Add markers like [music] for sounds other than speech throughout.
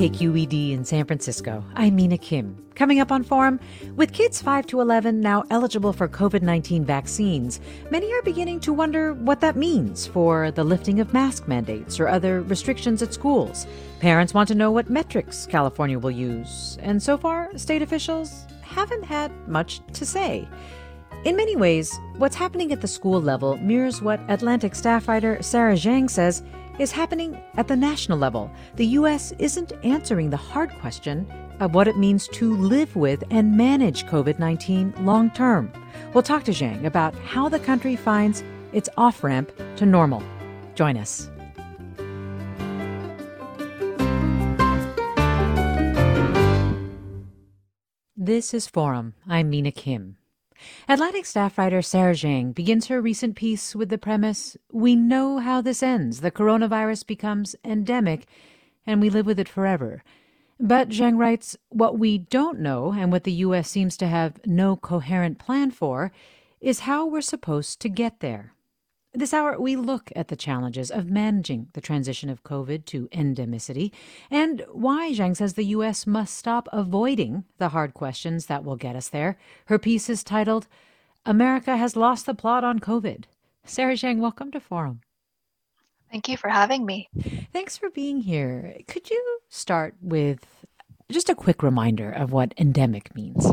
KQED in San Francisco, I'm Mina Kim. Coming up on Forum, with kids 5 to 11 now eligible for COVID 19 vaccines, many are beginning to wonder what that means for the lifting of mask mandates or other restrictions at schools. Parents want to know what metrics California will use, and so far, state officials haven't had much to say. In many ways, what's happening at the school level mirrors what Atlantic staff writer Sarah Zhang says is happening at the national level. The U.S. isn't answering the hard question of what it means to live with and manage COVID 19 long term. We'll talk to Zhang about how the country finds its off ramp to normal. Join us. This is Forum. I'm Mina Kim. Atlantic staff writer Sarah Zhang begins her recent piece with the premise We know how this ends. The coronavirus becomes endemic, and we live with it forever. But Zhang writes What we don't know, and what the U.S. seems to have no coherent plan for, is how we're supposed to get there. This hour, we look at the challenges of managing the transition of COVID to endemicity and why Zhang says the U.S. must stop avoiding the hard questions that will get us there. Her piece is titled, America Has Lost the Plot on COVID. Sarah Zhang, welcome to Forum. Thank you for having me. Thanks for being here. Could you start with just a quick reminder of what endemic means?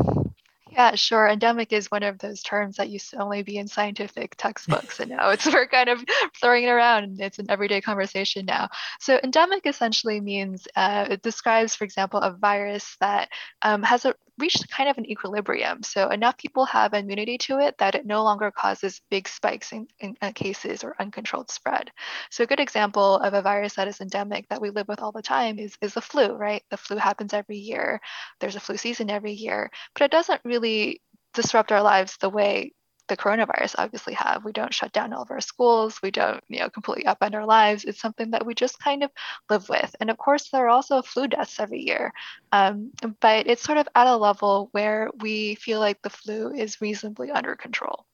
Yeah, sure. Endemic is one of those terms that used to only be in scientific [laughs] textbooks, and now it's [laughs] we're kind of throwing it around, and it's an everyday conversation now. So, endemic essentially means uh, it describes, for example, a virus that um, has a reached kind of an equilibrium. So enough people have immunity to it that it no longer causes big spikes in, in, uh, cases or uncontrolled spread. So a good example of a virus that is endemic that we live with all the time is, is the flu, right? The flu happens every year. There's a flu season every year, but it doesn't really disrupt our lives the way the coronavirus obviously have. We don't shut down all of our schools. We don't, you know, completely upend our lives. It's something that we just kind of live with. And of course, there are also flu deaths every year. Um, but it's sort of at a level where we feel like the flu is reasonably under control.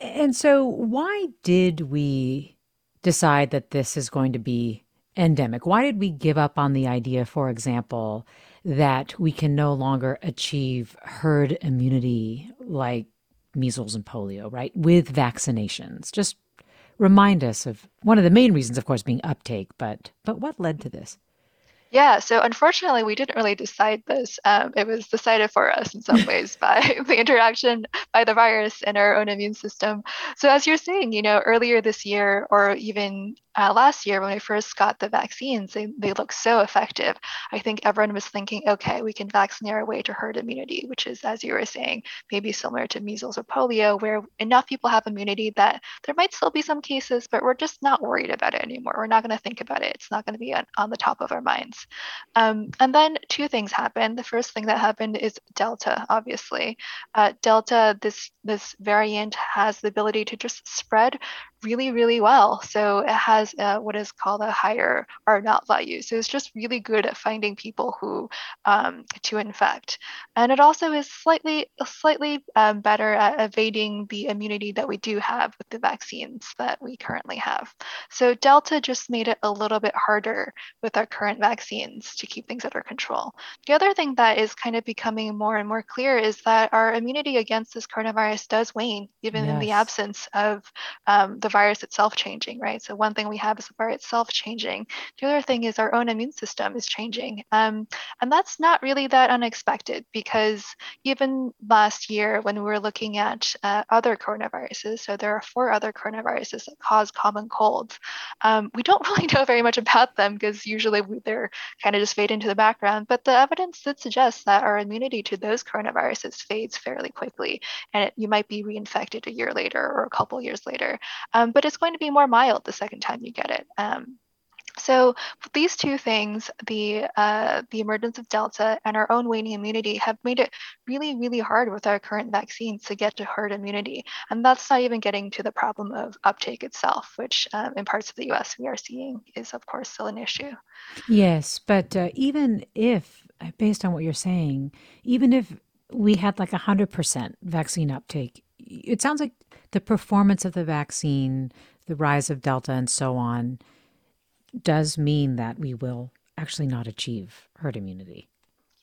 And so, why did we decide that this is going to be endemic? Why did we give up on the idea, for example, that we can no longer achieve herd immunity like measles and polio, right, with vaccinations. Just remind us of one of the main reasons, of course, being uptake, but but what led to this? Yeah, so unfortunately, we didn't really decide this. Um, it was decided for us in some [laughs] ways by [laughs] the interaction by the virus and our own immune system. So, as you're saying, you know, earlier this year or even uh, last year when we first got the vaccines, they, they looked so effective. I think everyone was thinking, okay, we can vaccinate our way to herd immunity, which is, as you were saying, maybe similar to measles or polio, where enough people have immunity that there might still be some cases, but we're just not worried about it anymore. We're not going to think about it. It's not going to be on, on, the top of our minds. Um, and then two things happened. The first thing that happened is Delta, obviously. Uh, Delta, this this variant has the ability to just spread really, really well. So it has uh, what is called a higher R naught value. So it's just really good at finding people who um, to infect. And it also is slightly, slightly um, better at evading the immunity that we do have with the vaccines that we currently have. So Delta just made it a little bit harder with our current vaccines to keep things under control. The other thing that is kind of becoming more and more clear is that our immunity against this coronavirus does wane, even yes. in the absence of um, the virus itself changing, right? So one thing we have is the virus itself changing. The other thing is our own immune system is changing. Um, and that's not really that unexpected because even last year when we were looking at uh, other coronaviruses, so there are four other coronaviruses that cause common colds, um, we don't [laughs] really know very much about them because usually they're kind of just fade into the background. But the evidence did suggest that our immunity to those coronaviruses fades fairly quickly, and it, you might be reinfected a year later or a couple years later. Um, but it's going to be more mild the second time you get it. Um, so these two things, the uh, the emergence of Delta and our own waning immunity, have made it really, really hard with our current vaccines to get to herd immunity. And that's not even getting to the problem of uptake itself, which um, in parts of the U.S. we are seeing is, of course, still an issue. Yes, but uh, even if, based on what you're saying, even if we had like 100% vaccine uptake, it sounds like the performance of the vaccine, the rise of Delta, and so on does mean that we will actually not achieve herd immunity.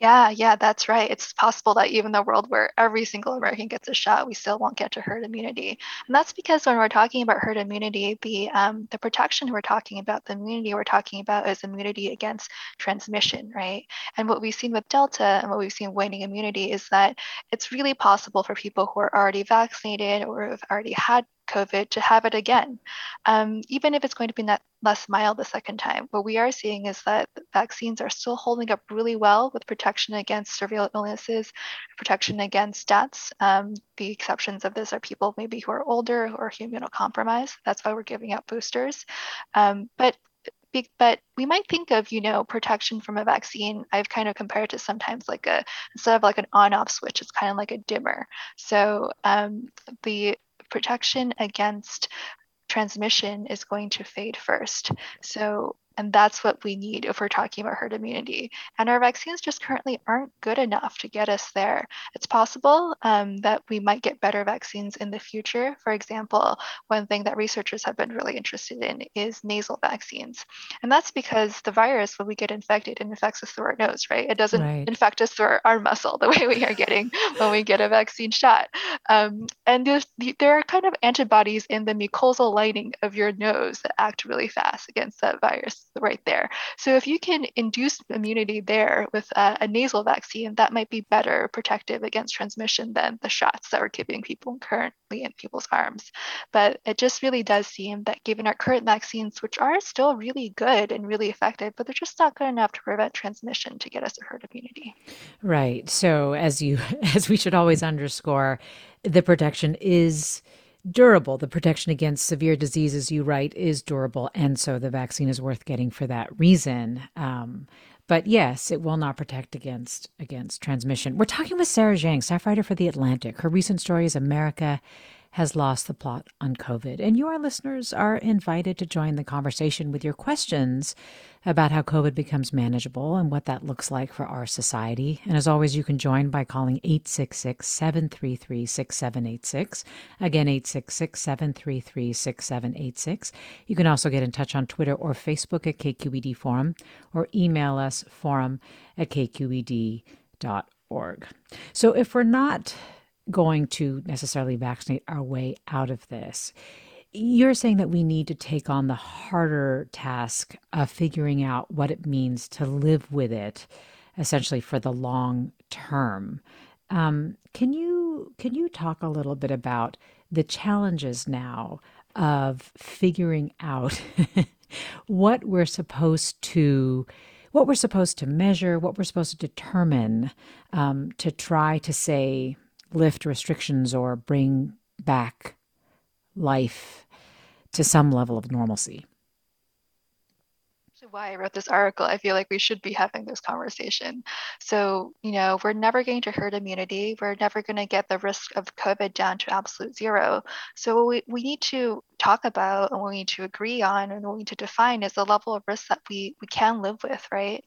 Yeah, yeah, that's right. It's possible that even the world where every single American gets a shot, we still won't get to herd immunity. And that's because when we're talking about herd immunity, the um, the protection we're talking about, the immunity we're talking about is immunity against transmission, right? And what we've seen with Delta and what we've seen waning immunity is that it's really possible for people who are already vaccinated or have already had COVID to have it again, um, even if it's going to be not less mild the second time. What we are seeing is that vaccines are still holding up really well with protection against severe illnesses, protection against deaths. Um, the exceptions of this are people maybe who are older or immunocompromised. That's why we're giving out boosters. Um, but but we might think of you know protection from a vaccine i've kind of compared to sometimes like a instead of like an on off switch it's kind of like a dimmer so um, the protection against transmission is going to fade first. So and that's what we need if we're talking about herd immunity. And our vaccines just currently aren't good enough to get us there. It's possible um, that we might get better vaccines in the future. For example, one thing that researchers have been really interested in is nasal vaccines. And that's because the virus, when we get infected, it infects us through our nose, right? It doesn't right. infect us through our arm muscle the [laughs] way we are getting when we get a vaccine shot. Um, and there are kind of antibodies in the mucosal lining of your nose that act really fast against that virus right there. So if you can induce immunity there with a, a, nasal vaccine, that might be better protective against transmission than the shots that we're giving people currently in people's arms. But it just really does seem that given our current vaccines, which are still really good and really effective, but they're just not good enough to prevent transmission to get us a herd immunity. Right. So as you [laughs] as we should always underscore, the protection is durable. The protection against severe diseases, you write, is durable. And so the vaccine is worth getting for that reason. Um, but yes, it will not protect against against transmission. We're talking with Sarah Zhang, staff writer for The Atlantic. Her recent story is America has lost the plot on COVID. And you, our listeners, are invited to join the conversation with your questions about how COVID becomes manageable and what that looks like for our society. And as always, you can join by calling 866 733 6786. Again, 866 733 6786. You can also get in touch on Twitter or Facebook at KQED Forum or email us forum at kqed.org. So if we're not going to necessarily vaccinate our way out of this. You're saying that we need to take on the harder task of figuring out what it means to live with it, essentially for the long term. Um, can you can you talk a little bit about the challenges now of figuring out [laughs] what we're supposed to what we're supposed to measure, what we're supposed to determine um, to try to say lift restrictions or bring back life to some level of normalcy why I wrote this article. I feel like we should be having this conversation. So, you know, we're never going to herd immunity. We're never going to get the risk of COVID down to absolute zero. So we, we need to talk about and we need to agree on and we need to define is the level of risk that we we can live with, right?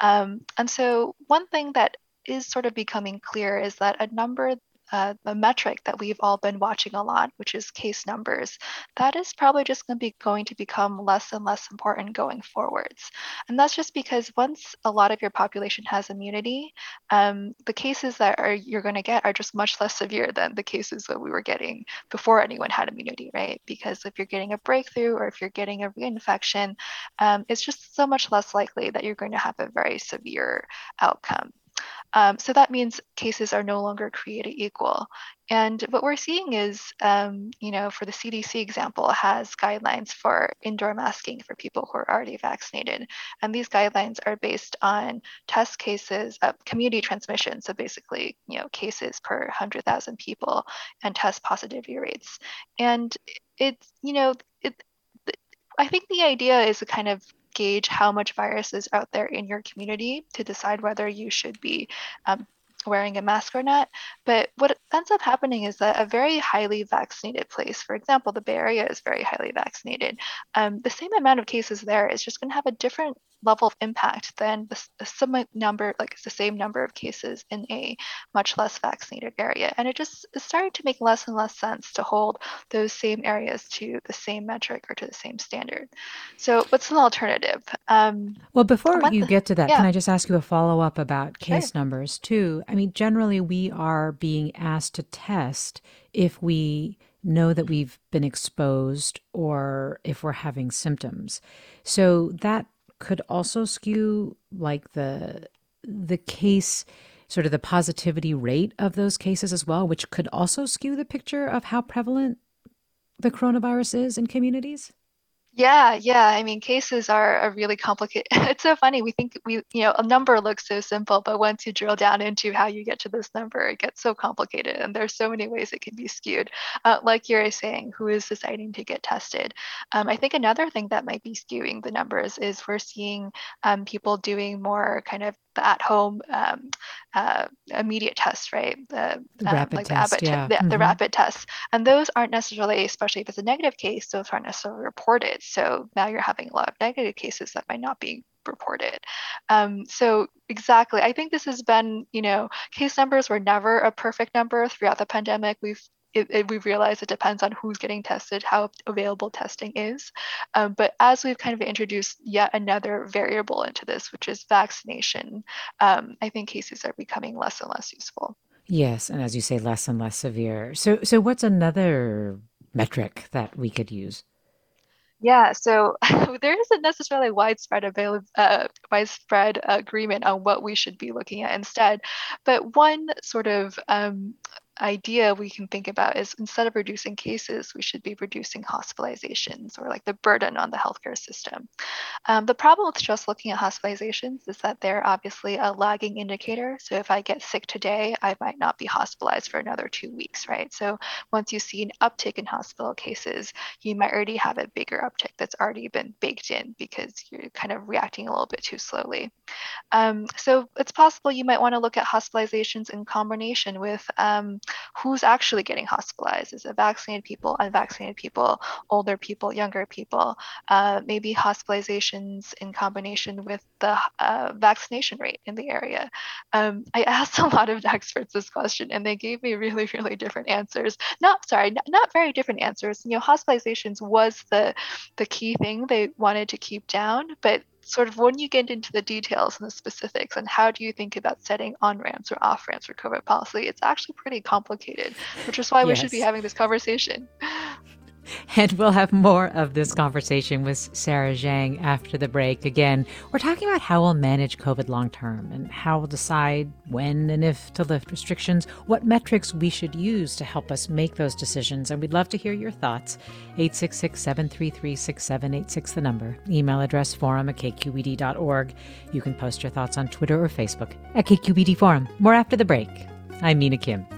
Um, and so one thing that is sort of becoming clear is that a number uh, a metric that we've all been watching a lot, which is case numbers, that is probably just going to be going to become less and less important going forwards. And that's just because once a lot of your population has immunity, um, the cases that are you're going to get are just much less severe than the cases that we were getting before anyone had immunity, right? Because if you're getting a breakthrough or if you're getting a reinfection, um, it's just so much less likely that you're going to have a very severe outcome. Um, so that means cases are no longer created equal. And what we're seeing is, um, you know, for the CDC example, has guidelines for indoor masking for people who are already vaccinated. And these guidelines are based on test cases of community transmission. So basically, you know, cases per 100,000 people and test positivity rates. And it's, you know, it, I think the idea is to kind of gauge how much virus is out there in your community to decide whether you should be um, wearing a mask or not. But what ends up happening is that a very highly vaccinated place, for example, the Bay Area is very highly vaccinated, um, the same amount of cases there is just going to have a different level of impact than the, the similar number, like the same number of cases in a much less vaccinated area. And it just is starting to make less and less sense to hold those same areas to the same metric or to the same standard. So what's an alternative? Um, well, before you get to that, yeah. can I just ask you a follow up about case sure. numbers too? I mean, generally we are being asked to test if we know that we've been exposed or if we're having symptoms. So that could also skew like the the case sort of the positivity rate of those cases as well, which could also skew the picture of how prevalent the coronavirus is in communities? Yeah, yeah. I mean, cases are a really complicated. [laughs] It's so funny. We think we, you know, a number looks so simple, but once you drill down into how you get to this number, it gets so complicated, and there's so many ways it can be skewed. Uh, like you're saying, who is deciding to get tested? Um, I think another thing that might be skewing the numbers is we're seeing um, people doing more kind of the at-home um, uh, immediate tests, right? The, the um, rapid like test, the, yeah. the, mm-hmm. the, rapid tests, and those aren't necessarily, especially if it's a negative case, those aren't necessarily reported. So now you're having a lot of negative cases that might not be reported. Um, so exactly, I think this has been, you know, case numbers were never a perfect number throughout the pandemic. We've it, it, we realize it depends on who's getting tested, how available testing is. Um, but as we've kind of introduced yet another variable into this, which is vaccination, um, I think cases are becoming less and less useful. Yes, and as you say, less and less severe. So, so what's another metric that we could use? Yeah, so [laughs] there isn't necessarily widespread avail- uh, widespread agreement on what we should be looking at instead, but one sort of um, idea we can think about is instead of reducing cases, we should be reducing hospitalizations or like the burden on the healthcare system. Um, the problem with just looking at hospitalizations is that they're obviously a lagging indicator. So if I get sick today, I might not be hospitalized for another two weeks, right? So once you see an uptick in hospital cases, you might already have a bigger uptick that's already been baked in because you're kind of reacting a little bit too slowly. Um, so it's possible you might want to look at hospitalizations in combination with um, who's actually getting hospitalized. Is it vaccinated people, unvaccinated people, older people, younger people? Uh, maybe hospitalizations in combination with the uh, vaccination rate in the area. Um, I asked a lot of [laughs] experts this question, and they gave me really, really different answers. Not sorry, not, not very different answers. You know, hospitalizations was the the key thing they wanted to keep down, but sort of when you get into the details and the specifics and how do you think about setting on ramps or off ramps for COVID policy, it's actually pretty complicated, which is why yes. we should be having this conversation. [laughs] And we'll have more of this conversation with Sarah Zhang after the break. Again, we're talking about how we'll manage COVID long term and how we'll decide when and if to lift restrictions, what metrics we should use to help us make those decisions. And we'd love to hear your thoughts. 866 733 6786, the number. Email address forum at kqed.org. You can post your thoughts on Twitter or Facebook at KQED Forum. More after the break. I'm Mina Kim.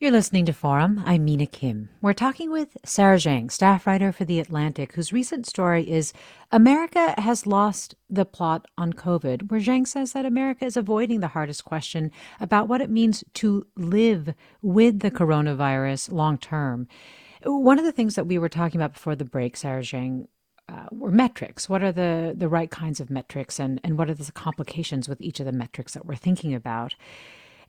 You're listening to Forum. I'm Mina Kim. We're talking with Sarah Zhang, staff writer for The Atlantic, whose recent story is America has lost the plot on COVID, where Zhang says that America is avoiding the hardest question about what it means to live with the coronavirus long term. One of the things that we were talking about before the break, Sarah Zhang, uh, were metrics. What are the, the right kinds of metrics, and, and what are the complications with each of the metrics that we're thinking about?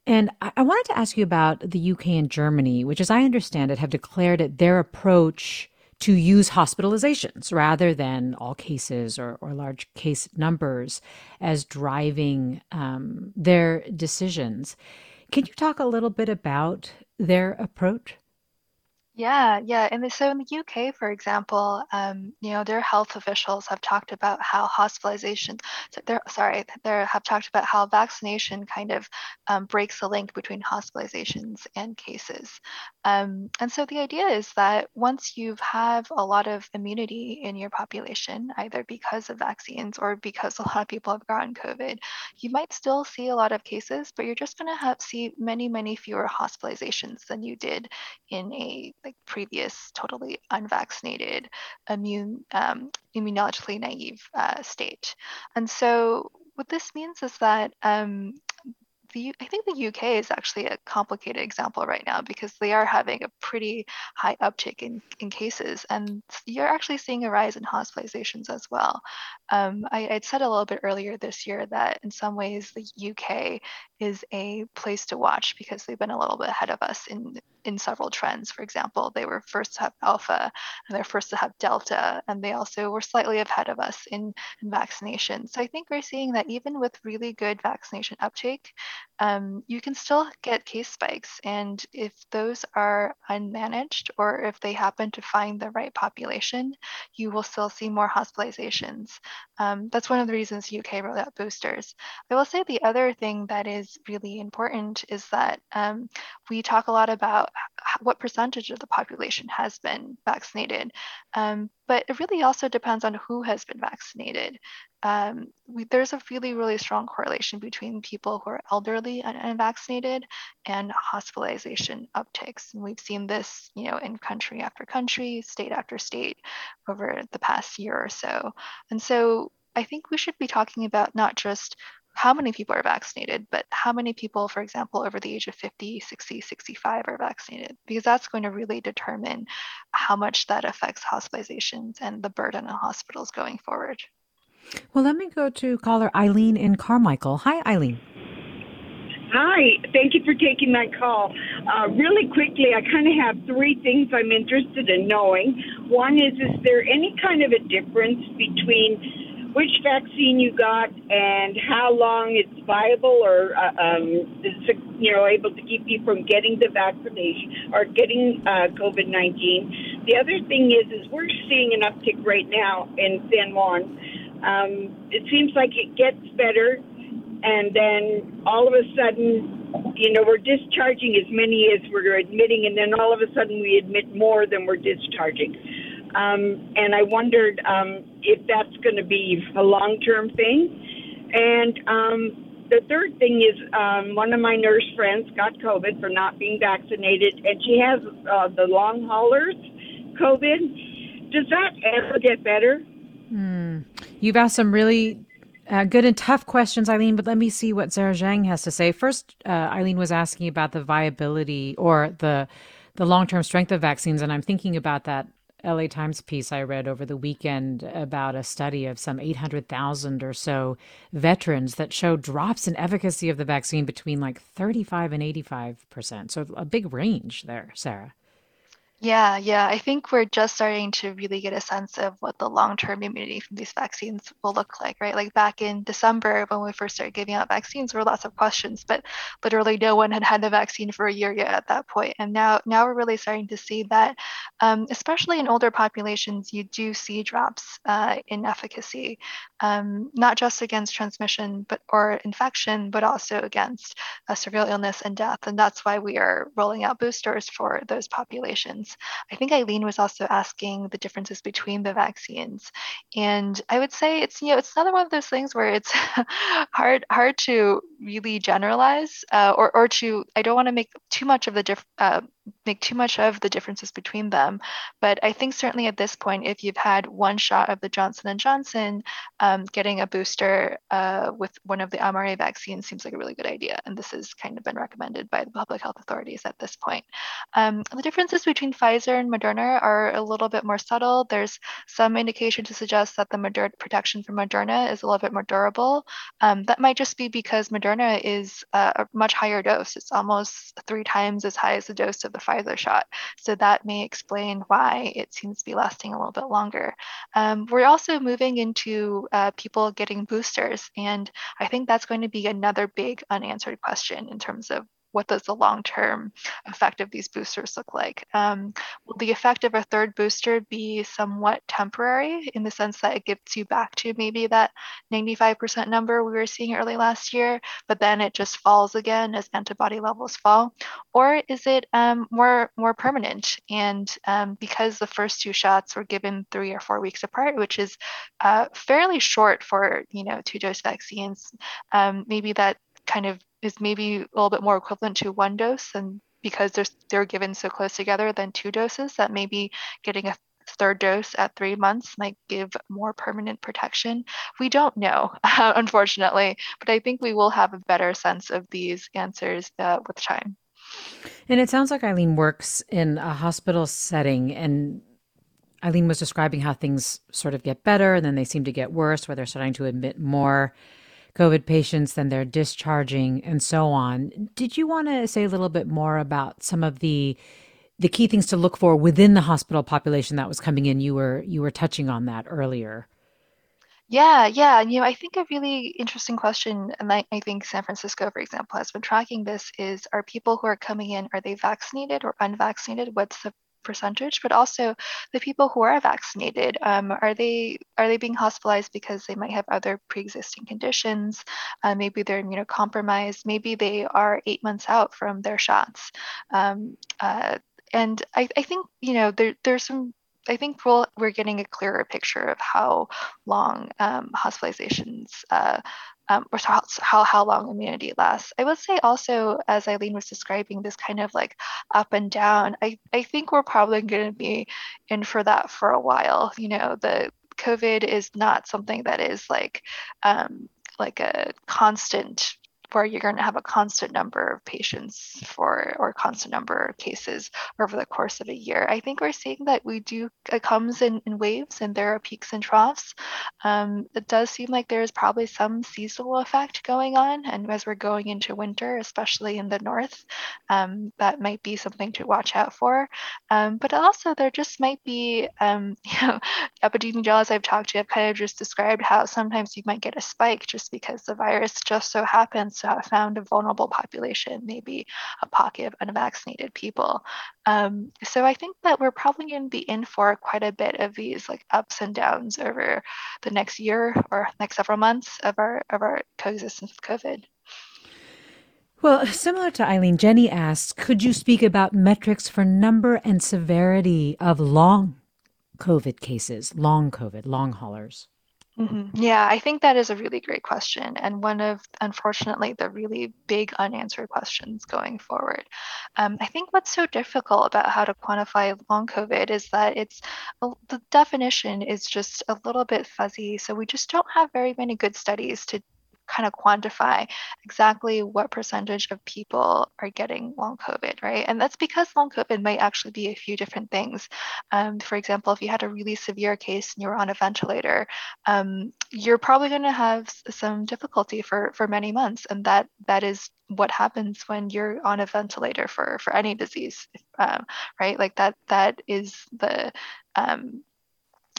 And I wanted to ask you about the UK and Germany, which, as I understand it, have declared it their approach to use hospitalizations rather than all cases or, or large case numbers as driving um, their decisions. Can you talk a little bit about their approach? Yeah, yeah. And so in the UK, for example, um, you know, their health officials have talked about how hospitalization, they're, sorry, they have talked about how vaccination kind of um, breaks the link between hospitalizations and cases. Um, and so the idea is that once you have a lot of immunity in your population, either because of vaccines or because a lot of people have gotten COVID, you might still see a lot of cases, but you're just going to have see many, many fewer hospitalizations than you did in a like previous totally unvaccinated immune um, immunologically naive uh, state. And so what this means is that um, the I think the UK is actually a complicated example right now because they are having a pretty high uptick in, in cases, and you're actually seeing a rise in hospitalizations as well. Um, I, would said a little bit earlier this year that in some ways the UK is a place to watch because they've been a little bit ahead of us in in several trends. For example, they were first to have alpha and they're first to have delta, and they also were slightly ahead of us in, in vaccination. So I think we're seeing that even with really good vaccination uptake, um, you can still get case spikes. And if those are unmanaged or if they happen to find the right population, you will still see more hospitalizations. Um, that's one of the reasons UK rolled out boosters. I will say the other thing that is really important is that um, we talk a lot about what percentage of the population has been vaccinated. Um, but it really also depends on who has been vaccinated. Um, we, there's a really, really strong correlation between people who are elderly and unvaccinated and hospitalization upticks. And we've seen this, you know, in country after country, state after state over the past year or so. And so I think we should be talking about not just how many people are vaccinated, but how many people, for example, over the age of 50, 60, 65 are vaccinated, because that's going to really determine how much that affects hospitalizations and the burden on hospitals going forward. Well, let me go to caller Eileen in Carmichael. Hi, Eileen. Hi, thank you for taking my call. Uh, really quickly, I kind of have three things I'm interested in knowing. One is, is there any kind of a difference between which vaccine you got and how long it's viable or uh, um, you know able to keep you from getting the vaccination or getting uh, COVID nineteen. The other thing is is we're seeing an uptick right now in San Juan. Um, it seems like it gets better, and then all of a sudden, you know, we're discharging as many as we're admitting, and then all of a sudden we admit more than we're discharging. Um, and I wondered um, if that's going to be a long term thing. And um, the third thing is um, one of my nurse friends got COVID for not being vaccinated, and she has uh, the long haulers COVID. Does that ever get better? Mm. You've asked some really uh, good and tough questions, Eileen, but let me see what Sarah Zhang has to say. First, uh, Eileen was asking about the viability or the the long term strength of vaccines. And I'm thinking about that LA Times piece I read over the weekend about a study of some 800,000 or so veterans that showed drops in efficacy of the vaccine between like 35 and 85%. So a big range there, Sarah. Yeah, yeah. I think we're just starting to really get a sense of what the long-term immunity from these vaccines will look like, right? Like back in December when we first started giving out vaccines, there were lots of questions, but literally no one had had the vaccine for a year yet at that point. And now, now we're really starting to see that, um, especially in older populations, you do see drops uh, in efficacy, um, not just against transmission, but or infection, but also against severe illness and death. And that's why we are rolling out boosters for those populations. I think Eileen was also asking the differences between the vaccines. And I would say it's, you know, it's another one of those things where it's [laughs] hard hard to really generalize uh, or, or to, I don't want to make too much of the diff, uh, make too much of the differences between them. But I think certainly at this point, if you've had one shot of the Johnson and Johnson, um, getting a booster uh, with one of the mRNA vaccines seems like a really good idea. And this has kind of been recommended by the public health authorities at this point. Um, the differences between Pfizer and Moderna are a little bit more subtle. There's some indication to suggest that the Moderna protection from Moderna is a little bit more durable. Um, that might just be because Moderna is uh, a much higher dose. It's almost three times as high as the dose of the Pfizer shot. So that may explain why it seems to be lasting a little bit longer. Um, we're also moving into uh, people getting boosters, and I think that's going to be another big unanswered question in terms of what does the long-term effect of these boosters look like? Um, will the effect of a third booster be somewhat temporary in the sense that it gets you back to maybe that 95% number we were seeing early last year, but then it just falls again as antibody levels fall? Or is it um, more more permanent? And um, because the first two shots were given three or four weeks apart, which is uh, fairly short for you know two dose vaccines, um, maybe that kind of is maybe a little bit more equivalent to one dose and because they're, they're given so close together than two doses that maybe getting a third dose at three months might give more permanent protection. We don't know, [laughs] unfortunately, but I think we will have a better sense of these answers uh, with time. And it sounds like Eileen works in a hospital setting, and Eileen was describing how things sort of get better and then they seem to get worse, where they're starting to admit more COVID patients, then they're discharging, and so on. Did you want to say a little bit more about some of the the key things to look for within the hospital population that was coming in? You were you were touching on that earlier. Yeah, yeah. And, you know, I think a really interesting question, and I, I think San Francisco, for example, has been tracking this is are people who are coming in, are they vaccinated or unvaccinated? What's the percentage, but also the people who are vaccinated. Um, are they are they being hospitalized because they might have other pre-existing conditions? Uh, maybe they're immunocompromised. Maybe they are eight months out from their shots. Um, uh, and I, I think you know there there's some I think we'll, we're getting a clearer picture of how long um, hospitalizations uh, um, or how, how, how long immunity lasts. I would say also, as Eileen was describing, this kind of like up and down, I, I think we're probably going to be in for that for a while. You know, the COVID is not something that is like um, like a constant where you're going to have a constant number of patients for or constant number of cases over the course of a year. I think we're seeing that we do it comes in, in waves and there are peaks and troughs. Um, it does seem like there is probably some seasonal effect going on, and as we're going into winter, especially in the north, um, that might be something to watch out for. Um, but also there just might be, um, [laughs] you know, epidemiologists I've talked to have kind of just described how sometimes you might get a spike just because the virus just so happens uh, found a vulnerable population, maybe a pocket of unvaccinated people. Um, so I think that we're probably going to be in for quite a bit of these like ups and downs over the next year or next several months of our of our coexistence with COVID. Well, similar to Eileen, Jenny asks, could you speak about metrics for number and severity of long COVID cases, long COVID, long haulers? Mm-hmm. Yeah, I think that is a really great question, and one of, unfortunately, the really big unanswered questions going forward. Um, I think what's so difficult about how to quantify long COVID is that it's the definition is just a little bit fuzzy. So we just don't have very many good studies to kind of quantify exactly what percentage of people are getting long COVID, right? And that's because long COVID might actually be a few different things. Um, for example, if you had a really severe case and you were on a ventilator, um, you're probably going to have some difficulty for for many months, and that that is what happens when you're on a ventilator for for any disease um, right like that that is the um,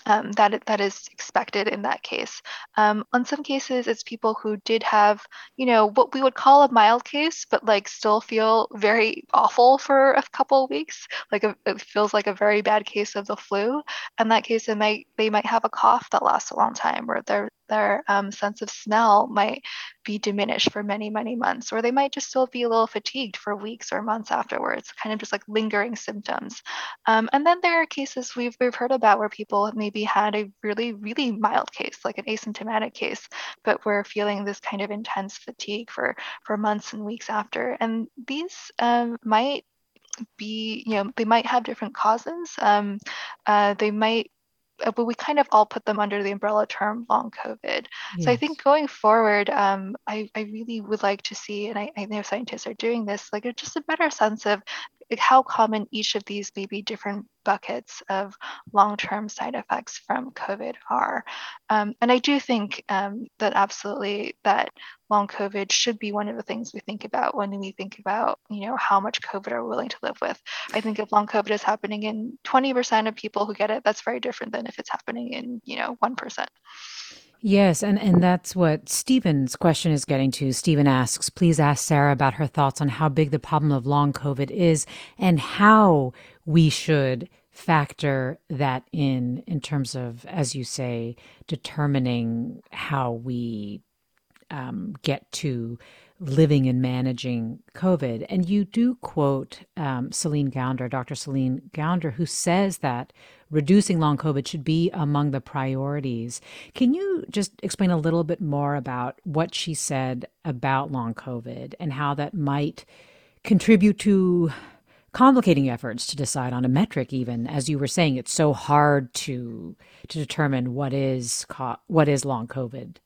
um, that that is expected in that case. Um, on some cases, it's people who did have, you know, what we would call a mild case, but like still feel very awful for a couple of weeks. Like a, it feels like a very bad case of the flu. In that case, it might they might have a cough that lasts a long time, or their their um, sense of smell might be diminished for many many months, or they might just still be a little fatigued for weeks or months afterwards, kind of just like lingering symptoms. Um, and then there are cases we've we've heard about where people maybe maybe had a really, really mild case, like an asymptomatic case, but we're feeling this kind of intense fatigue for, for months and weeks after. And these um, might be, you know, they might have different causes. Um, uh, they might but we kind of all put them under the umbrella term long COVID. Yes. So I think going forward, um, I, I really would like to see, and I, I know scientists are doing this, like just a better sense of how common each of these maybe different buckets of long-term side effects from COVID are. Um, and I do think um, that absolutely that long COVID should be one of the things we think about when we think about, you know, how much COVID are willing to live with. I think if long COVID is happening in 20% of people who get it, that's very different than if it's happening in, you know, 1%. Yes, and, and that's what Stephen's question is getting to. Stephen asks, please ask Sarah about her thoughts on how big the problem of long COVID is and how we should factor that in in terms of, as you say, determining how we um, get to living and managing COVID. And you do quote um, Celine Gounder, Dr. Celine Gounder, who says that reducing long COVID should be among the priorities. Can you just explain a little bit more about what she said about long COVID and how that might contribute to complicating efforts to decide on a metric even as you were saying it's so hard to to determine what is what is long covid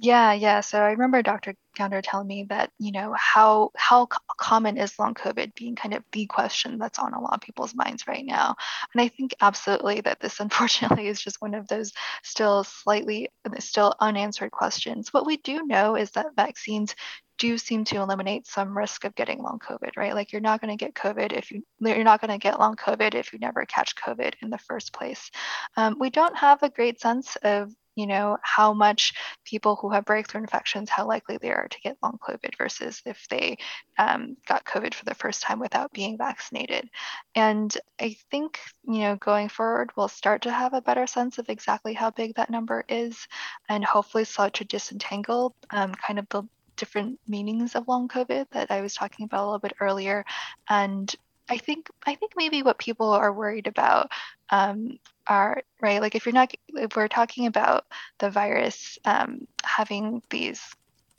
yeah, yeah. So I remember Dr. Gounder telling me that, you know, how how common is long COVID being kind of the question that's on a lot of people's minds right now. And I think absolutely that this [laughs] unfortunately is just one of those still slightly still unanswered questions. What we do know is that vaccines do seem to eliminate some risk of getting long COVID, right? Like you're not going to get COVID if you you're not going to get long COVID if you never catch COVID in the first place. Um, we don't have a great sense of you know, how much people who have breakthrough infections, how likely they are to get long COVID versus if they um, got COVID for the first time without being vaccinated. And I think, you know, going forward, we'll start to have a better sense of exactly how big that number is and hopefully start to disentangle um, kind of the different meanings of long COVID that I was talking about a little bit earlier and I think I think maybe what people are worried about um, are right. Like if you're not, if we're talking about the virus um, having these,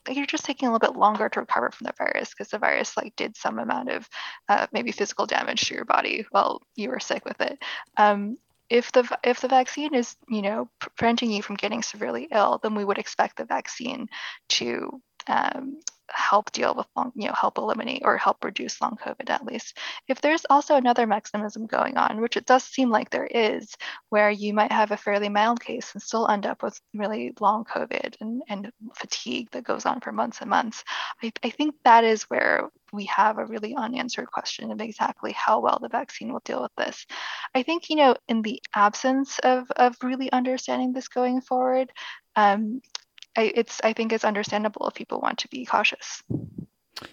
you're just taking a little bit longer to recover from the virus because the virus like did some amount of uh, maybe physical damage to your body while you were sick with it. Um, if the if the vaccine is you know preventing you from getting severely ill, then we would expect the vaccine to um, help deal with long, you know, help eliminate or help reduce long COVID at least. If there's also another mechanism going on, which it does seem like there is, where you might have a fairly mild case and still end up with really long COVID and, and fatigue that goes on for months and months, I, I think that is where we have a really unanswered question of exactly how well the vaccine will deal with this. I think, you know, in the absence of, of really understanding this going forward, um, I, it's I think it's understandable if people want to be cautious.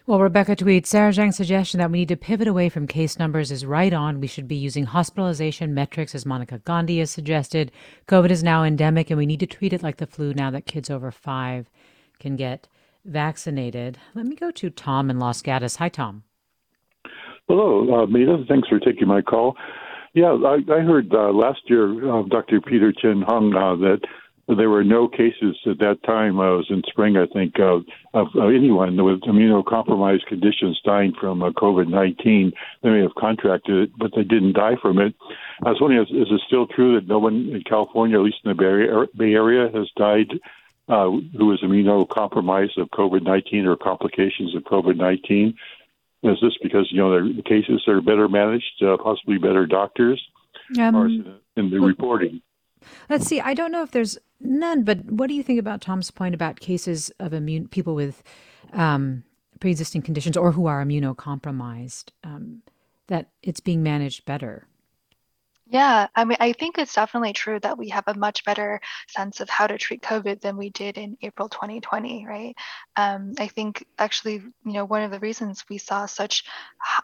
Well, Rebecca tweets Sarah Zhang's suggestion that we need to pivot away from case numbers is right on. We should be using hospitalization metrics, as Monica Gandhi has suggested. COVID is now endemic, and we need to treat it like the flu now that kids over five can get vaccinated. Let me go to Tom in Los Gatos. Hi, Tom. Hello, uh, Mita. Thanks for taking my call. Yeah, I, I heard uh, last year, uh, Dr. Peter Chin-Hong, uh, that there were no cases at that time. Uh, it was in spring, I think, of, of, of anyone with immunocompromised conditions dying from uh, COVID 19. They may have contracted it, but they didn't die from it. I was wondering, is, is it still true that no one in California, at least in the Bay Area, has died uh, who is immunocompromised of COVID 19 or complications of COVID 19? Is this because you know the cases are better managed, uh, possibly better doctors, um, or in the reporting? Let's see. I don't know if there's none, but what do you think about Tom's point about cases of immune people with um, pre-existing conditions or who are immunocompromised? Um, that it's being managed better. Yeah, I mean, I think it's definitely true that we have a much better sense of how to treat COVID than we did in April 2020, right? Um, I think actually, you know, one of the reasons we saw such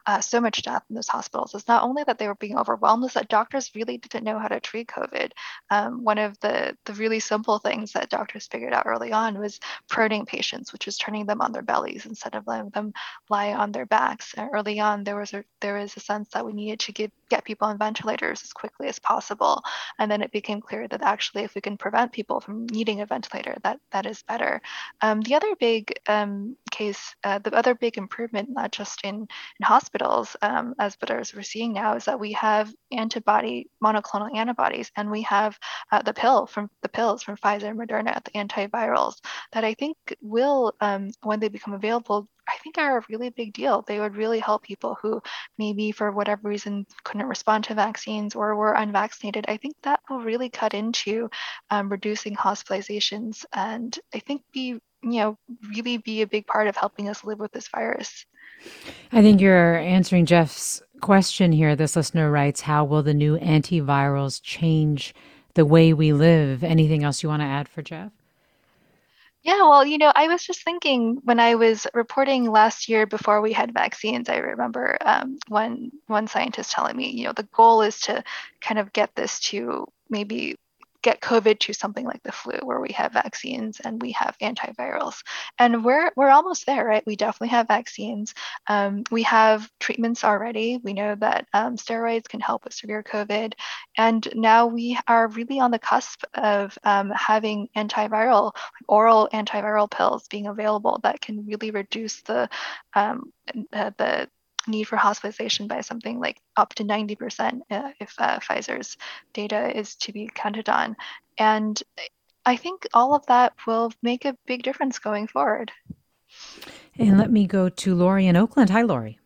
uh, so much death in those hospitals is not only that they were being overwhelmed, is that doctors really didn't know how to treat COVID. Um, one of the the really simple things that doctors figured out early on was proning patients, which is turning them on their bellies instead of letting them lie on their backs. Early on, there was a there was a sense that we needed to get get people on ventilators quickly as possible. And then it became clear that actually, if we can prevent people from needing a ventilator, that that is better. Um, the other big um, case, uh, the other big improvement, not just in, in hospitals, um, as but as we're seeing now, is that we have antibody monoclonal antibodies, and we have uh, the pill from the pills from Pfizer and Moderna, the antivirals, that I think will, um, when they become available, I think are a really big deal. They would really help people who maybe for whatever reason couldn't respond to vaccines or were unvaccinated. I think that will really cut into um, reducing hospitalizations and I think be you know really be a big part of helping us live with this virus. I think you're answering Jeff's question here. This listener writes, "How will the new antivirals change the way we live?" Anything else you want to add for Jeff? Yeah, well, you know, I was just thinking when I was reporting last year before we had vaccines, I remember um, one one scientist telling me, you know, the goal is to kind of get this to maybe get COVID to something like the flu, where we have vaccines and we have antivirals. And we're we're almost there, right? We definitely have vaccines. Um, we have treatments already. We know that um, steroids can help with severe COVID, and now we are really on the cusp of um, having antiviral, oral antiviral pills being available that can really reduce the um, uh, the need for hospitalization by something like up to 90% uh, if uh, Pfizer's data is to be counted on. And I think all of that will make a big difference going forward. And let me go to Lori in Oakland. Hi, Lori.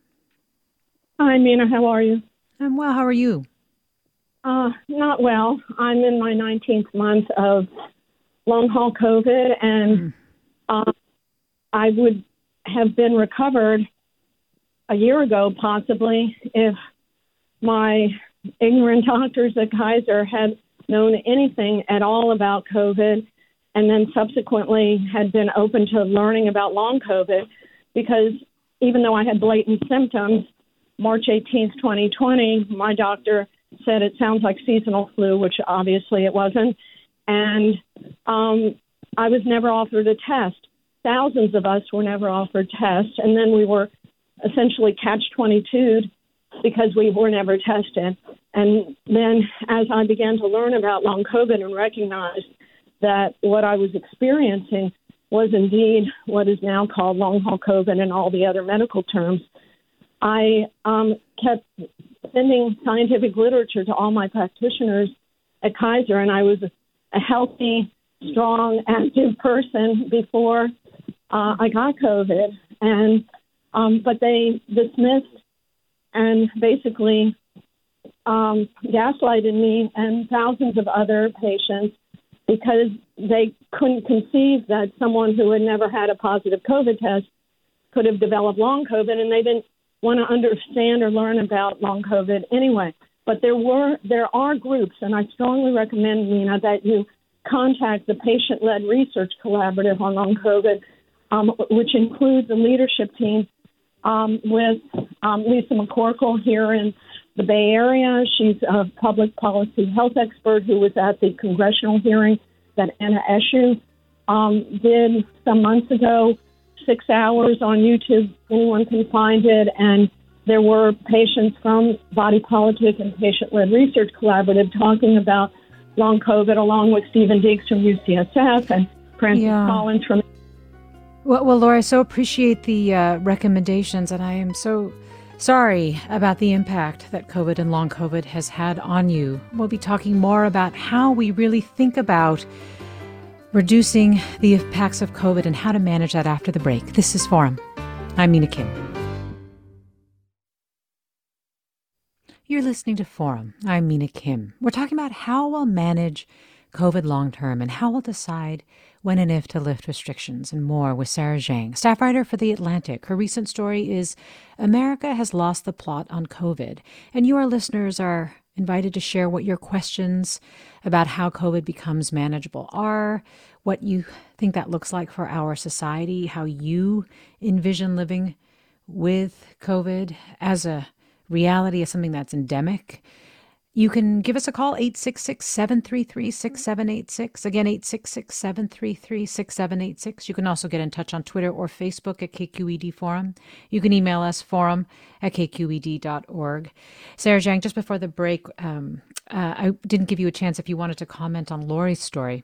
Hi, Mina. How are you? I'm well. How are you? Uh, not well. I'm in my 19th month of long haul COVID, and mm. uh, I would have been recovered a year ago, possibly, if my ignorant doctors at Kaiser had known anything at all about COVID and then subsequently had been open to learning about long COVID because even though I had blatant symptoms, March 18th, 2020, my doctor said it sounds like seasonal flu, which obviously it wasn't. And um, I was never offered a test. Thousands of us were never offered tests. And then we were essentially catch 22 because we were never tested. And then as I began to learn about long COVID and recognize that what I was experiencing was indeed what is now called long haul COVID and all the other medical terms, I um, kept sending scientific literature to all my practitioners at Kaiser, and I was a healthy, strong, active person before uh, I got COVID. And um, but they dismissed and basically um, gaslighted me and thousands of other patients because they couldn't conceive that someone who had never had a positive COVID test could have developed long COVID, and they didn't want to understand or learn about long COVID anyway. But there were there are groups, and I strongly recommend Mina that you contact the patient-led research collaborative on long COVID, um, which includes a leadership team um, with um, Lisa McCorkell here in the Bay Area. She's a public policy health expert who was at the congressional hearing that Anna Eshoo um, did some months ago, six hours on YouTube. Anyone can find it. And there were patients from Body Politic and Patient Led Research Collaborative talking about long COVID, along with Steven Deeks from UCSF and Francis yeah. Collins from well, well, Laura, I so appreciate the uh, recommendations, and I am so sorry about the impact that COVID and long COVID has had on you. We'll be talking more about how we really think about reducing the impacts of COVID and how to manage that after the break. This is Forum. I'm Mina Kim. You're listening to Forum. I'm Mina Kim. We're talking about how we'll manage COVID long term and how we'll decide when and if to lift restrictions and more with Sarah Zhang, staff writer for The Atlantic. Her recent story is America has lost the plot on COVID. And you, our listeners, are invited to share what your questions about how COVID becomes manageable are, what you think that looks like for our society, how you envision living with COVID as a reality, as something that's endemic. You can give us a call, 866 733 6786. Again, 866 733 6786. You can also get in touch on Twitter or Facebook at KQED Forum. You can email us, forum at kqed.org. Sarah Zhang, just before the break, um, uh, I didn't give you a chance if you wanted to comment on Lori's story.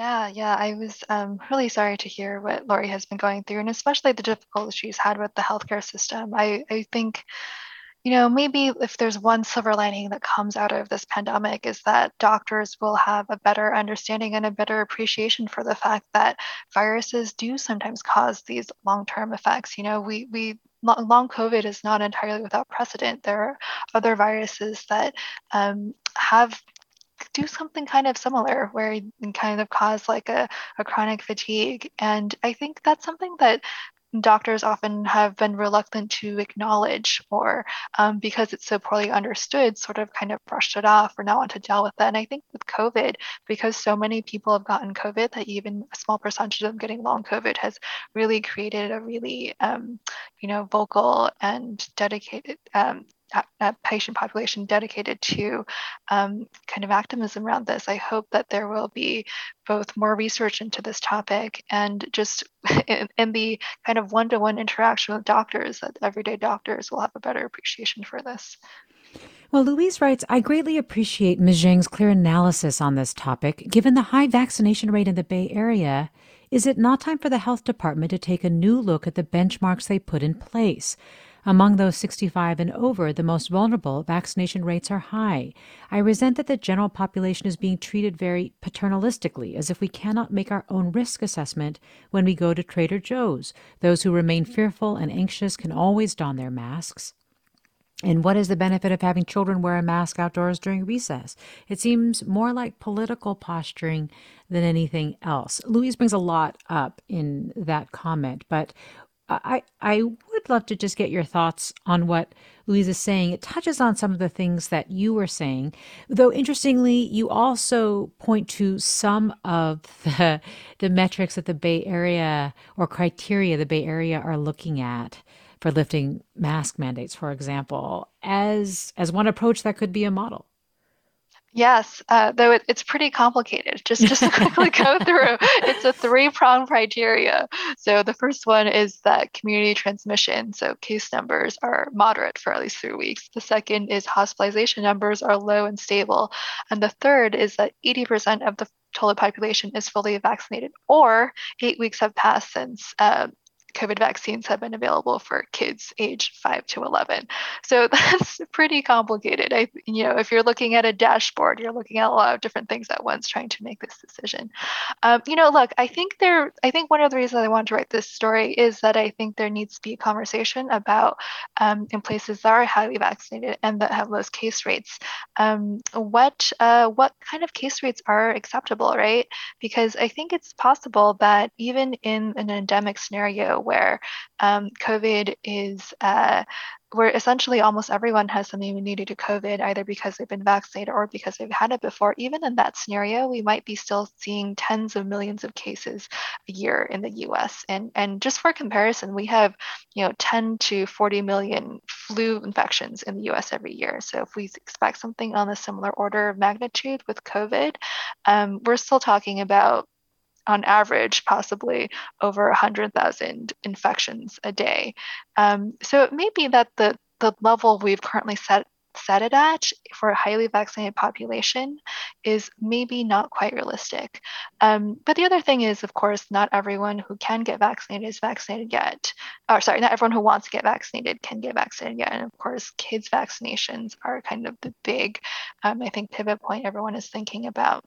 Yeah, yeah. I was um, really sorry to hear what Lori has been going through, and especially the difficulties she's had with the healthcare system. I, I think, you know, maybe if there's one silver lining that comes out of this pandemic is that doctors will have a better understanding and a better appreciation for the fact that viruses do sometimes cause these long-term effects. You know, we we long COVID is not entirely without precedent. There are other viruses that um, have do something kind of similar where you kind of cause like a, a chronic fatigue. And I think that's something that doctors often have been reluctant to acknowledge or um, because it's so poorly understood sort of kind of brushed it off or not want to deal with that and i think with covid because so many people have gotten covid that even a small percentage of them getting long covid has really created a really um, you know vocal and dedicated um, a patient population dedicated to um, kind of activism around this. I hope that there will be both more research into this topic and just [laughs] in, in the kind of one to one interaction with doctors, that everyday doctors will have a better appreciation for this. Well, Louise writes, I greatly appreciate Ms. Clear analysis on this topic. Given the high vaccination rate in the Bay Area, is it not time for the health department to take a new look at the benchmarks they put in place? Among those 65 and over, the most vulnerable, vaccination rates are high. I resent that the general population is being treated very paternalistically, as if we cannot make our own risk assessment when we go to Trader Joe's. Those who remain fearful and anxious can always don their masks. And what is the benefit of having children wear a mask outdoors during recess? It seems more like political posturing than anything else. Louise brings a lot up in that comment, but I, I would love to just get your thoughts on what Louise is saying. It touches on some of the things that you were saying, though interestingly, you also point to some of the, the metrics that the Bay Area or criteria the Bay Area are looking at for lifting mask mandates, for example, as as one approach that could be a model. Yes, uh, though it, it's pretty complicated. Just just to [laughs] quickly go through, it's a three-pronged criteria. So the first one is that community transmission, so case numbers are moderate for at least three weeks. The second is hospitalization numbers are low and stable, and the third is that 80% of the total population is fully vaccinated, or eight weeks have passed since uh, COVID vaccines have been available for kids age 5 to 11. So [laughs] that's pretty complicated. I, you know, if you're looking at a dashboard, you're looking at a lot of different things at once trying to make this decision. Um, you know, look, I think there, I think one of the reasons I wanted to write this story is that I think there needs to be a conversation about um, in places that are highly vaccinated and that have low case rates, um, what uh, what kind of case rates are acceptable, right? Because I think it's possible that even in an endemic scenario where um, COVID is uh, where essentially almost everyone has some immunity to COVID, either because they've been vaccinated or because they've had it before. Even in that scenario, we might be still seeing tens of millions of cases a year in the US. And, and just for comparison, we have you know 10 to 40 million flu infections in the US every year. So if we expect something on a similar order of magnitude with COVID, um, we're still talking about on average, possibly over 100,000 infections a day. Um, so it may be that the, the level we've currently set set it at for a highly vaccinated population is maybe not quite realistic. Um, but the other thing is, of course, not everyone who can get vaccinated is vaccinated yet. Or sorry, not everyone who wants to get vaccinated can get vaccinated yet. And of course, kids' vaccinations are kind of the big, um, I think, pivot point everyone is thinking about.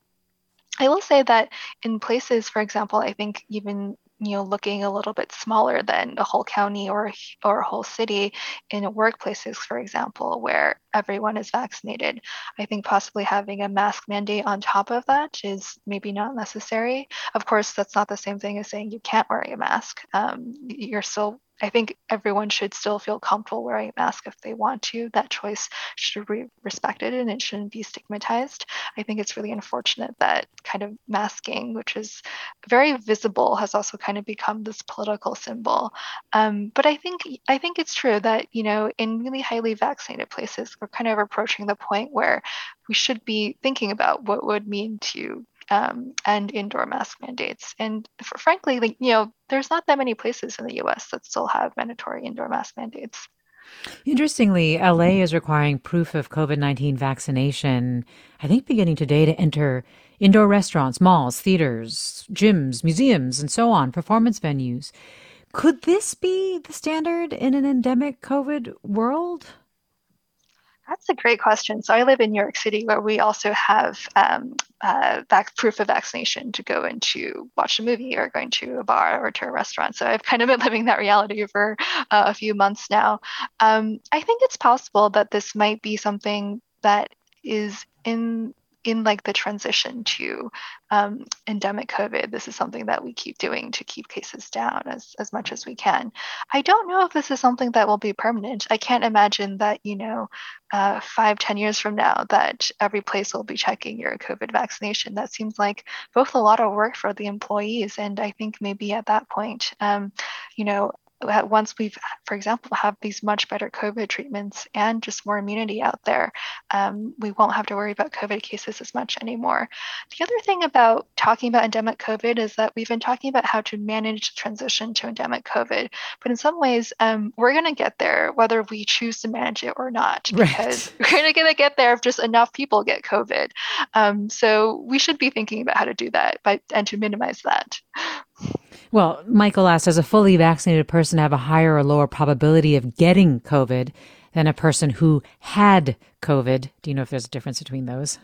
I will say that in places, for example, I think even you know looking a little bit smaller than a whole county or or a whole city in workplaces for example where everyone is vaccinated i think possibly having a mask mandate on top of that is maybe not necessary. Of course that's not the same thing as saying you can't wear a mask. Um, you're still I think everyone should still feel comfortable wearing a mask if they want to. That choice should be respected and it shouldn't be stigmatized. I think it's really unfortunate that kind of masking, which is very visible, has also kind of become this political symbol. Um, but I think I think it's true that you know in really highly vaccinated places, we're kind of approaching the point where we should be thinking about what would mean to um, and indoor mask mandates. And for, frankly, like, you know, there's not that many places in the US that still have mandatory indoor mask mandates. Interestingly, LA is requiring proof of COVID 19 vaccination, I think beginning today, to enter indoor restaurants, malls, theaters, gyms, museums, and so on, performance venues. Could this be the standard in an endemic COVID world? That's a great question. So I live in New York City, where we also have um, uh, vac- proof of vaccination to go into watch a movie or going to a bar or to a restaurant. So I've kind of been [laughs] living that reality for uh, a few months now. Um, I think it's possible that this might be something that is in in like the transition to um, endemic COVID, this is something that we keep doing to keep cases down as, as much as we can. I don't know if this is something that will be permanent. I can't imagine that, you know, uh, five, ten years from now, that every place will be checking your COVID vaccination. That seems like both a lot of work for the employees. And I think maybe at that point, um, you know, once we've, for example, have these much better COVID treatments and just more immunity out there, um, we won't have to worry about COVID cases as much anymore. The other thing about talking about endemic COVID is that we've been talking about how to manage the transition to endemic COVID, but in some ways, um, we're going to get there whether we choose to manage it or not, because right. [laughs] we're going to get there if just enough people get COVID. Um, so we should be thinking about how to do that by, and to minimize that. [laughs] Well, Michael asked Does a fully vaccinated person have a higher or lower probability of getting COVID than a person who had COVID? Do you know if there's a difference between those?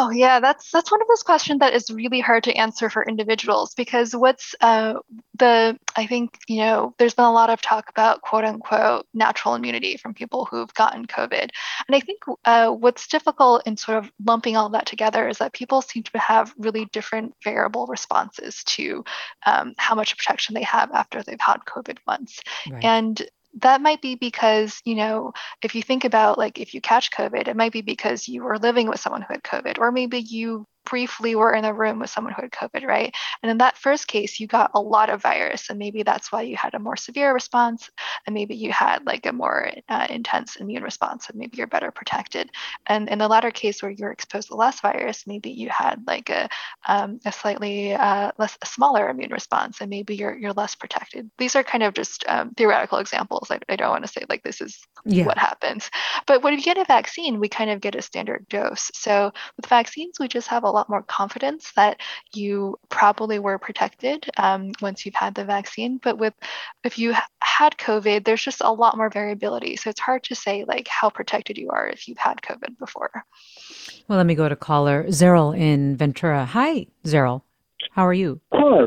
Oh yeah, that's that's one of those questions that is really hard to answer for individuals because what's uh, the I think you know there's been a lot of talk about quote unquote natural immunity from people who've gotten COVID, and I think uh, what's difficult in sort of lumping all that together is that people seem to have really different variable responses to um, how much protection they have after they've had COVID once, right. and that might be because, you know, if you think about like if you catch COVID, it might be because you were living with someone who had COVID, or maybe you briefly were in a room with someone who had COVID, right? And in that first case, you got a lot of virus, and maybe that's why you had a more severe response, and maybe you had like a more uh, intense immune response, and maybe you're better protected. And in the latter case, where you're exposed to less virus, maybe you had like a um, a slightly uh, less a smaller immune response, and maybe you're you're less protected. These are kind of just um, theoretical examples. I, I don't want to say like this is yeah. what happens, but when you get a vaccine, we kind of get a standard dose. So with vaccines, we just have a lot more confidence that you probably were protected um, once you've had the vaccine. But with if you had COVID, there's just a lot more variability. So it's hard to say like how protected you are if you've had COVID before. Well, let me go to caller Zeril in Ventura. Hi, Zeril. How are you? Hi,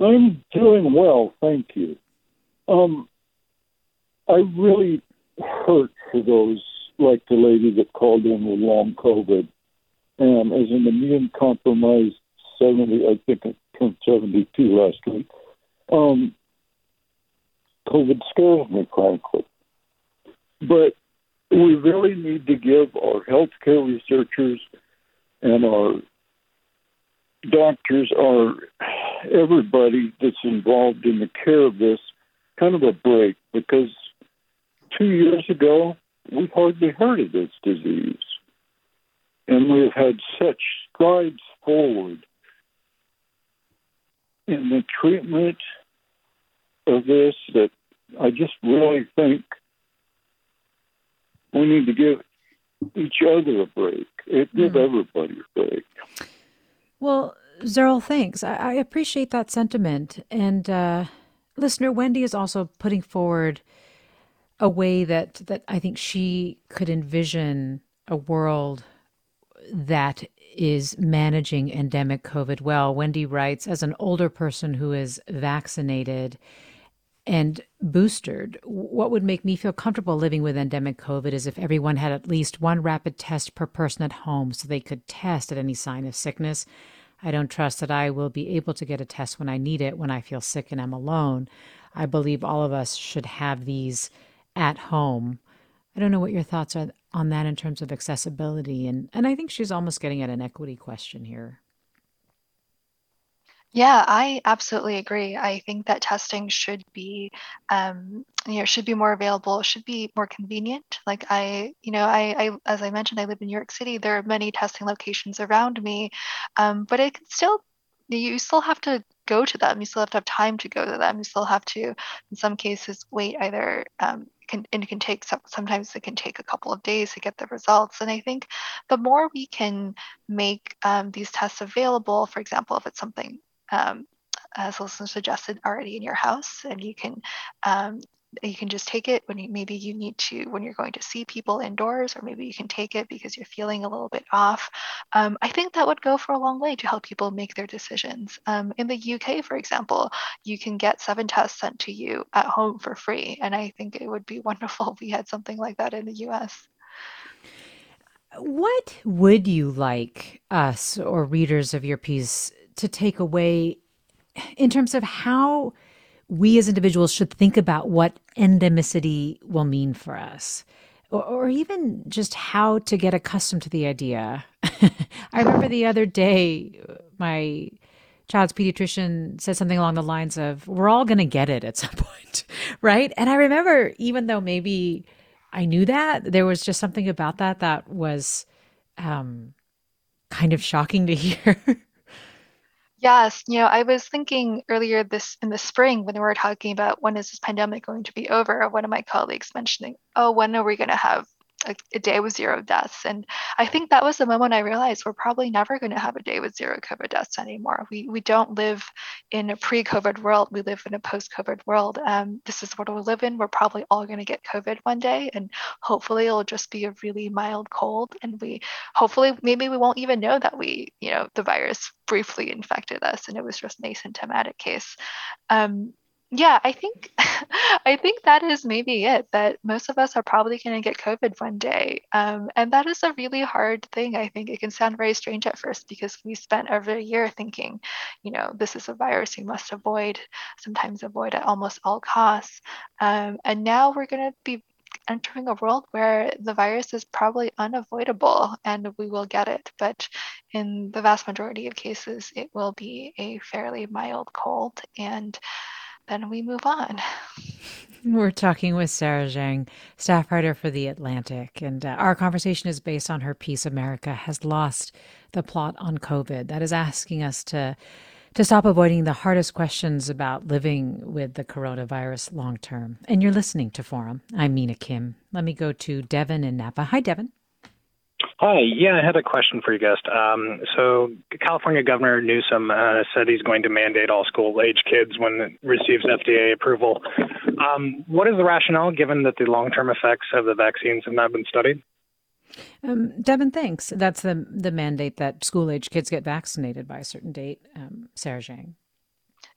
I'm doing well, thank you. Um, I really hurt for those like the lady that called in with long COVID. And as an immune compromised 70, I think I turned 72 last week, um, COVID scares me, frankly. But we really need to give our healthcare researchers and our doctors, our everybody that's involved in the care of this, kind of a break because two years ago we hardly heard of this disease. And we've had such strides forward in the treatment of this that I just really think we need to give each other a break, give mm. everybody a break. Well, Zerl, thanks. I, I appreciate that sentiment. And uh, listener Wendy is also putting forward a way that that I think she could envision a world that is managing endemic COVID well. Wendy writes, as an older person who is vaccinated and boosted, what would make me feel comfortable living with endemic COVID is if everyone had at least one rapid test per person at home so they could test at any sign of sickness. I don't trust that I will be able to get a test when I need it when I feel sick and I'm alone. I believe all of us should have these at home. I don't know what your thoughts are on that in terms of accessibility and and I think she's almost getting at an equity question here. Yeah, I absolutely agree. I think that testing should be, um, you know, should be more available, should be more convenient. Like I, you know, I, I, as I mentioned, I live in New York City. There are many testing locations around me, um, but it can still, you still have to go to them. You still have to have time to go to them. You still have to, in some cases, wait either um, can, and it can take sometimes it can take a couple of days to get the results. And i think the more we can make um, these tests available for example if it's something um, as listener suggested already in your house and you can um, you can just take it when you maybe you need to when you're going to see people indoors or maybe you can take it because you're feeling a little bit off. Um, i think that would go for a long way to help people make their decisions. Um, in the uk for example you can get seven tests sent to you at home for free and i think it would be [laughs] wonderful if we had something like that in the us what would you like us or readers of your piece to take away in terms of how we as individuals should think about what endemicity will mean for us. Or, or even just how to get accustomed to the idea. [laughs] I remember the other day, my child's pediatrician said something along the lines of, We're all going to get it at some [laughs] point, right? And I remember, even though maybe I knew that, there was just something about that that was um, kind of shocking to [laughs] hear. Yes, you know, I was thinking earlier this in the spring when we were talking about when is this pandemic going to be over, one of my colleagues mentioning, oh, when are we going to have a, a, day with zero deaths. And I think that was the moment I realized we're probably never going to have a day with zero COVID deaths anymore. We we don't live in a pre-COVID world. We live in a post-COVID world. Um, this is what we live in. We're probably all going to get COVID one day, and hopefully it'll just be a really mild cold. And we hopefully maybe we won't even know that we you know the virus briefly infected us and it was just an asymptomatic case. Um, yeah, I think [laughs] I think that is maybe it. That most of us are probably going to get COVID one day, um, and that is a really hard thing. I think it can sound very strange at first because we spent over a year thinking, you know, this is a virus you must avoid, sometimes avoid at almost all costs, um, and now we're going to be entering a world where the virus is probably unavoidable and we will get it. But in the vast majority of cases, it will be a fairly mild cold and then we move on. We're talking with Sarah Zhang, staff writer for The Atlantic, and uh, our conversation is based on her piece America Has Lost the Plot on COVID. That is asking us to to stop avoiding the hardest questions about living with the coronavirus long term. And you're listening to Forum. I'm Mina Kim. Let me go to Devin in Napa. Hi, Devin. Hi. Yeah, I had a question for you, guest. Um, so, California Governor Newsom uh, said he's going to mandate all school-age kids when it receives FDA approval. Um, what is the rationale, given that the long-term effects of the vaccines have not been studied? Um, Devin, thanks. That's the the mandate that school-age kids get vaccinated by a certain date. Um, Sarah Zhang.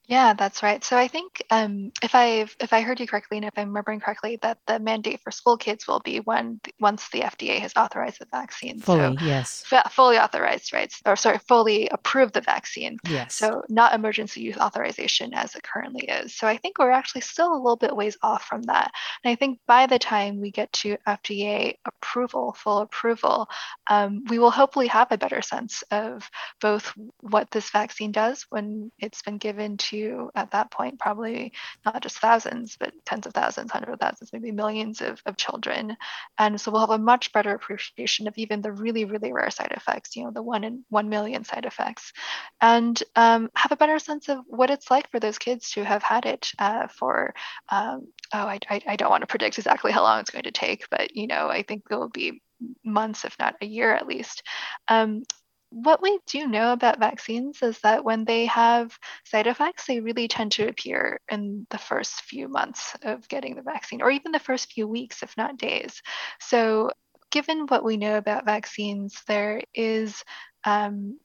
Yeah, that's right. So I think um, if I if I heard you correctly, and if I'm remembering correctly, that the mandate for school kids will be when once the FDA has authorized the vaccine. Fully, so, yes. F- fully authorized, right? Or sorry, fully approved the vaccine. Yes. So not emergency use authorization as it currently is. So I think we're actually still a little bit ways off from that. And I think by the time we get to FDA approval, full approval, um, we will hopefully have a better sense of both what this vaccine does when it's been given to at that point probably not just thousands but tens of thousands hundreds of thousands maybe millions of, of children and so we'll have a much better appreciation of even the really really rare side effects you know the one in one million side effects and um, have a better sense of what it's like for those kids to have had it uh, for um, oh I, I, I don't want to predict exactly how long it's going to take but you know i think it will be months, if not a year at least. Um, what we do know about vaccines is that when they have side effects, they really tend to appear in the first few months of getting the vaccine, or even the first few weeks, if not days. So, given what we know about vaccines, there is um,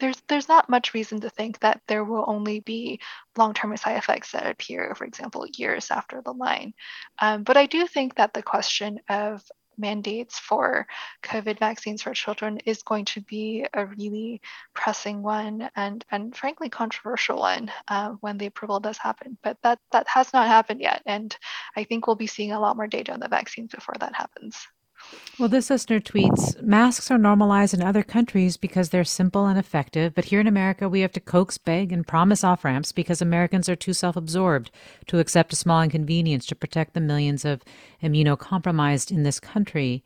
there's there's not much reason to think that there will only be long-term side effects that appear, for example, years after the line. Um, but I do think that the question of mandates for COVID vaccines for children is going to be a really pressing one and, and frankly controversial one uh, when the approval does happen. But that, that has not happened yet. And I think we'll be seeing a lot more data on the vaccines before that happens. Well, this listener tweets Masks are normalized in other countries because they're simple and effective, but here in America, we have to coax, beg, and promise off ramps because Americans are too self absorbed to accept a small inconvenience to protect the millions of immunocompromised in this country.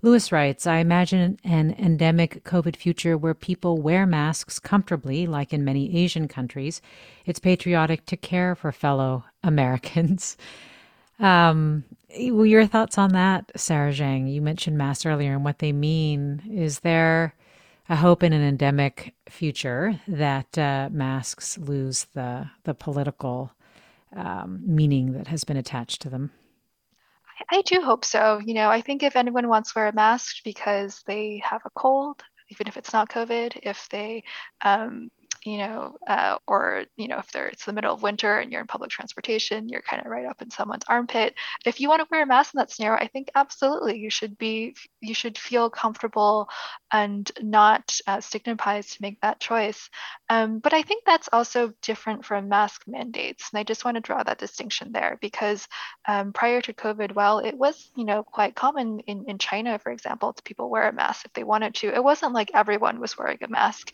Lewis writes I imagine an endemic COVID future where people wear masks comfortably, like in many Asian countries. It's patriotic to care for fellow Americans. [laughs] Um, well, your thoughts on that, Sarah Zhang? You mentioned masks earlier and what they mean. Is there a hope in an endemic future that uh, masks lose the the political um, meaning that has been attached to them? I do hope so. You know, I think if anyone wants to wear a mask because they have a cold, even if it's not COVID, if they um, you know, uh, or you know, if it's the middle of winter and you're in public transportation, you're kind of right up in someone's armpit. If you want to wear a mask in that scenario, I think absolutely you should be, you should feel comfortable and not uh, stigmatized to make that choice. Um, but I think that's also different from mask mandates, and I just want to draw that distinction there because um, prior to COVID, while it was, you know, quite common in in China, for example, to people wear a mask if they wanted to, it wasn't like everyone was wearing a mask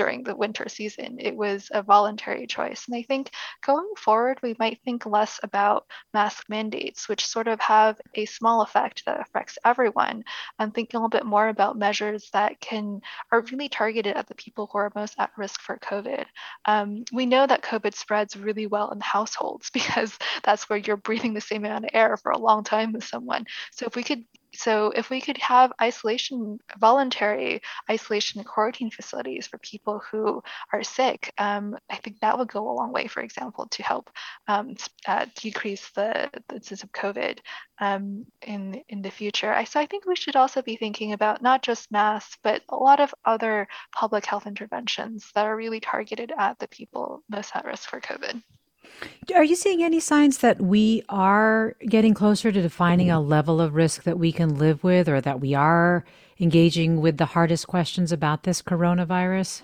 during the winter season. It was a voluntary choice. And I think going forward, we might think less about mask mandates, which sort of have a small effect that affects everyone, and thinking a little bit more about measures that can are really targeted at the people who are most at risk for COVID. Um, we know that COVID spreads really well in households [laughs] because that's where you're breathing the same amount of air for a long time with someone. So if we could so if we could have isolation, voluntary isolation and quarantine facilities for people who are sick, um, I think that would go a long way, for example, to help um, uh, decrease the, the incidence of COVID um, in, in the future. I, so I think we should also be thinking about not just masks, but a lot of other public health interventions that are really targeted at the people most at risk for COVID. Are you seeing any signs that we are getting closer to defining a level of risk that we can live with, or that we are engaging with the hardest questions about this coronavirus?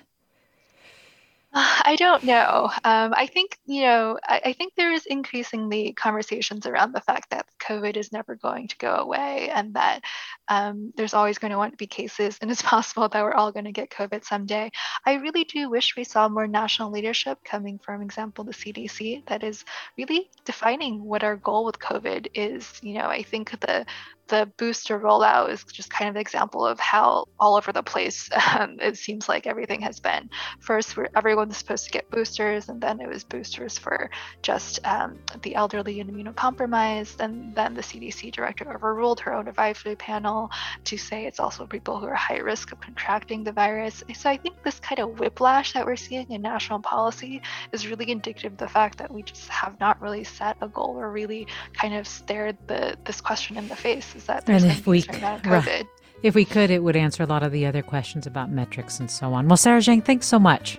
[sighs] I don't know. Um, I think, you know, I, I, think there is increasingly conversations around the fact that COVID is never going to go away and that um, there's always going to want to be cases and it's [laughs] possible that we're all going to get COVID someday. I really do wish we saw more national leadership coming from, example, the CDC that is really defining what our goal with COVID is. You know, I think the the booster rollout is just kind of an example of how all over the place [laughs] um, it seems like everything has been. First, everyone's supposed to get boosters, and then it was boosters for just um, the elderly and immunocompromised. And then the CDC director overruled her own advisory panel to say it's also people who are high risk of contracting the virus. So I think this kind of whiplash that we're seeing in national policy is really indicative of the fact that we just have not really set a goal or really kind of stared the this question in the face. Is that there's and if we COVID? Right. If we could, it would answer a lot of the other questions about metrics and so on. Well, Sarah Zhang, thanks so much.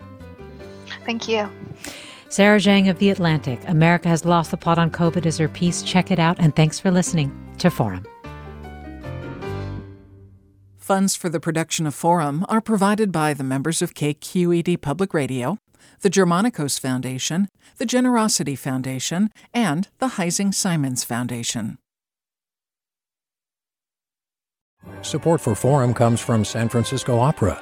Thank you. Sarah Zhang of The Atlantic. America has lost the plot on COVID is her piece. Check it out. And thanks for listening to Forum. Funds for the production of Forum are provided by the members of KQED Public Radio, the Germanacos Foundation, the Generosity Foundation, and the Heising Simons Foundation. Support for Forum comes from San Francisco Opera.